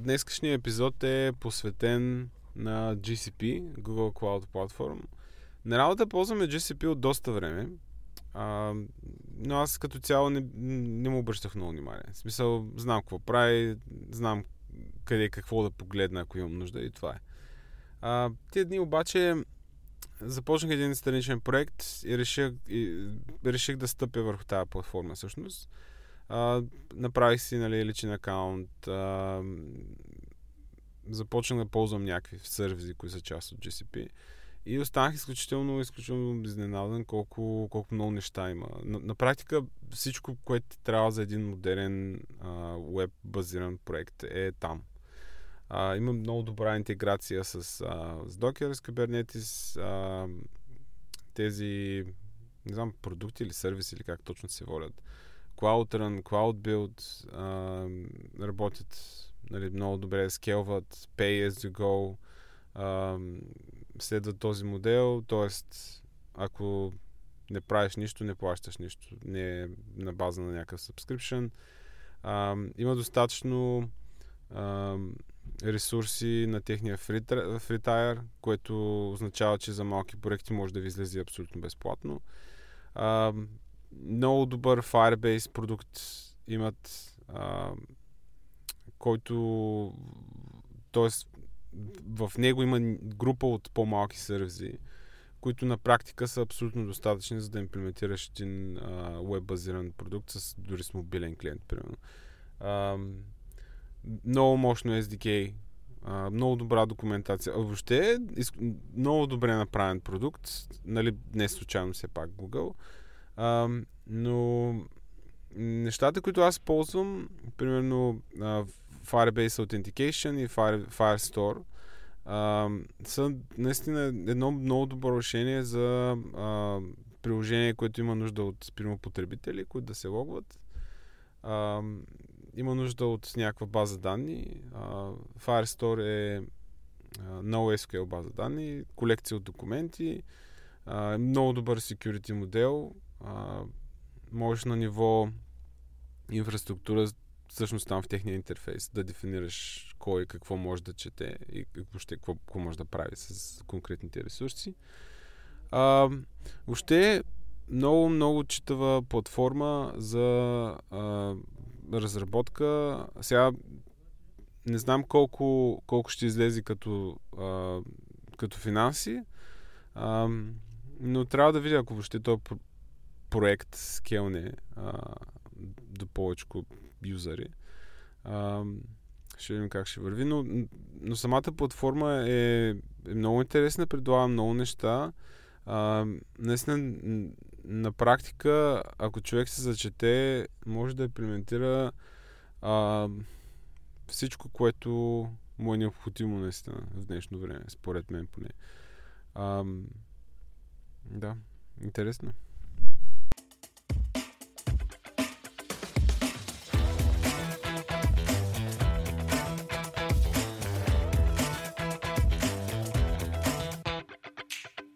днескашният епизод е посветен на GCP, Google Cloud Platform. На работа ползваме GCP от доста време, а, но аз като цяло не, не му обръщах много внимание. В смисъл, знам какво прави, знам къде какво да погледна, ако имам нужда и това е. А, тия дни обаче започнах един страничен проект и реших, и реших да стъпя върху тази платформа всъщност. А, направих си нали, личен акаунт, а, започнах да ползвам някакви сервизи, които са част от GCP. И останах изключително, изключително изненадан колко, колко много неща има. На, на практика всичко, което трябва за един модерен веб базиран проект е там. А, има много добра интеграция с, а, с Docker, с Kubernetes, а, тези не знам, продукти или сервиси или как точно се волят. Cloud Run, Cloud Build а, работят нали, много добре, скелват, Pay as you go, а, следват този модел, т.е. ако не правиш нищо, не плащаш нищо. Не е на база на някакъв subscription. А, има достатъчно а, ресурси на техния фритайр, което означава, че за малки проекти може да ви излезе абсолютно безплатно. А, много добър Firebase продукт имат, а, който т.е. в него има група от по-малки сервизи, които на практика са абсолютно достатъчни, за да имплементираш един веб-базиран продукт с дори с мобилен клиент, примерно. А, много мощно SDK, а, много добра документация. А въобще е много добре направен продукт, нали, не случайно все пак Google. А, но нещата, които аз ползвам, примерно а, Firebase Authentication и Fire, Firestore, а, са наистина едно много добро решение за а, приложение, което има нужда от примерно, потребители, които да се логват. А, има нужда от някаква база данни. Uh, Firestore е uh, NoSQL база данни, колекция от документи, uh, много добър security модел. Uh, можеш на ниво инфраструктура, всъщност там в техния интерфейс, да дефинираш кой какво може да чете и въобще какво, какво може да прави с конкретните ресурси. Uh, въобще много, много читава платформа за а, разработка. Сега не знам колко, колко ще излезе като, а, като финанси, а, но трябва да видя, ако въобще този проект скелне а, до повече юзери. А, ще видим как ще върви, но, но самата платформа е, е много интересна, предлага много неща. А, наистина на практика, ако човек се зачете, може да имплементира а, всичко, което му е необходимо наистина в днешно време, според мен поне. А, да, интересно.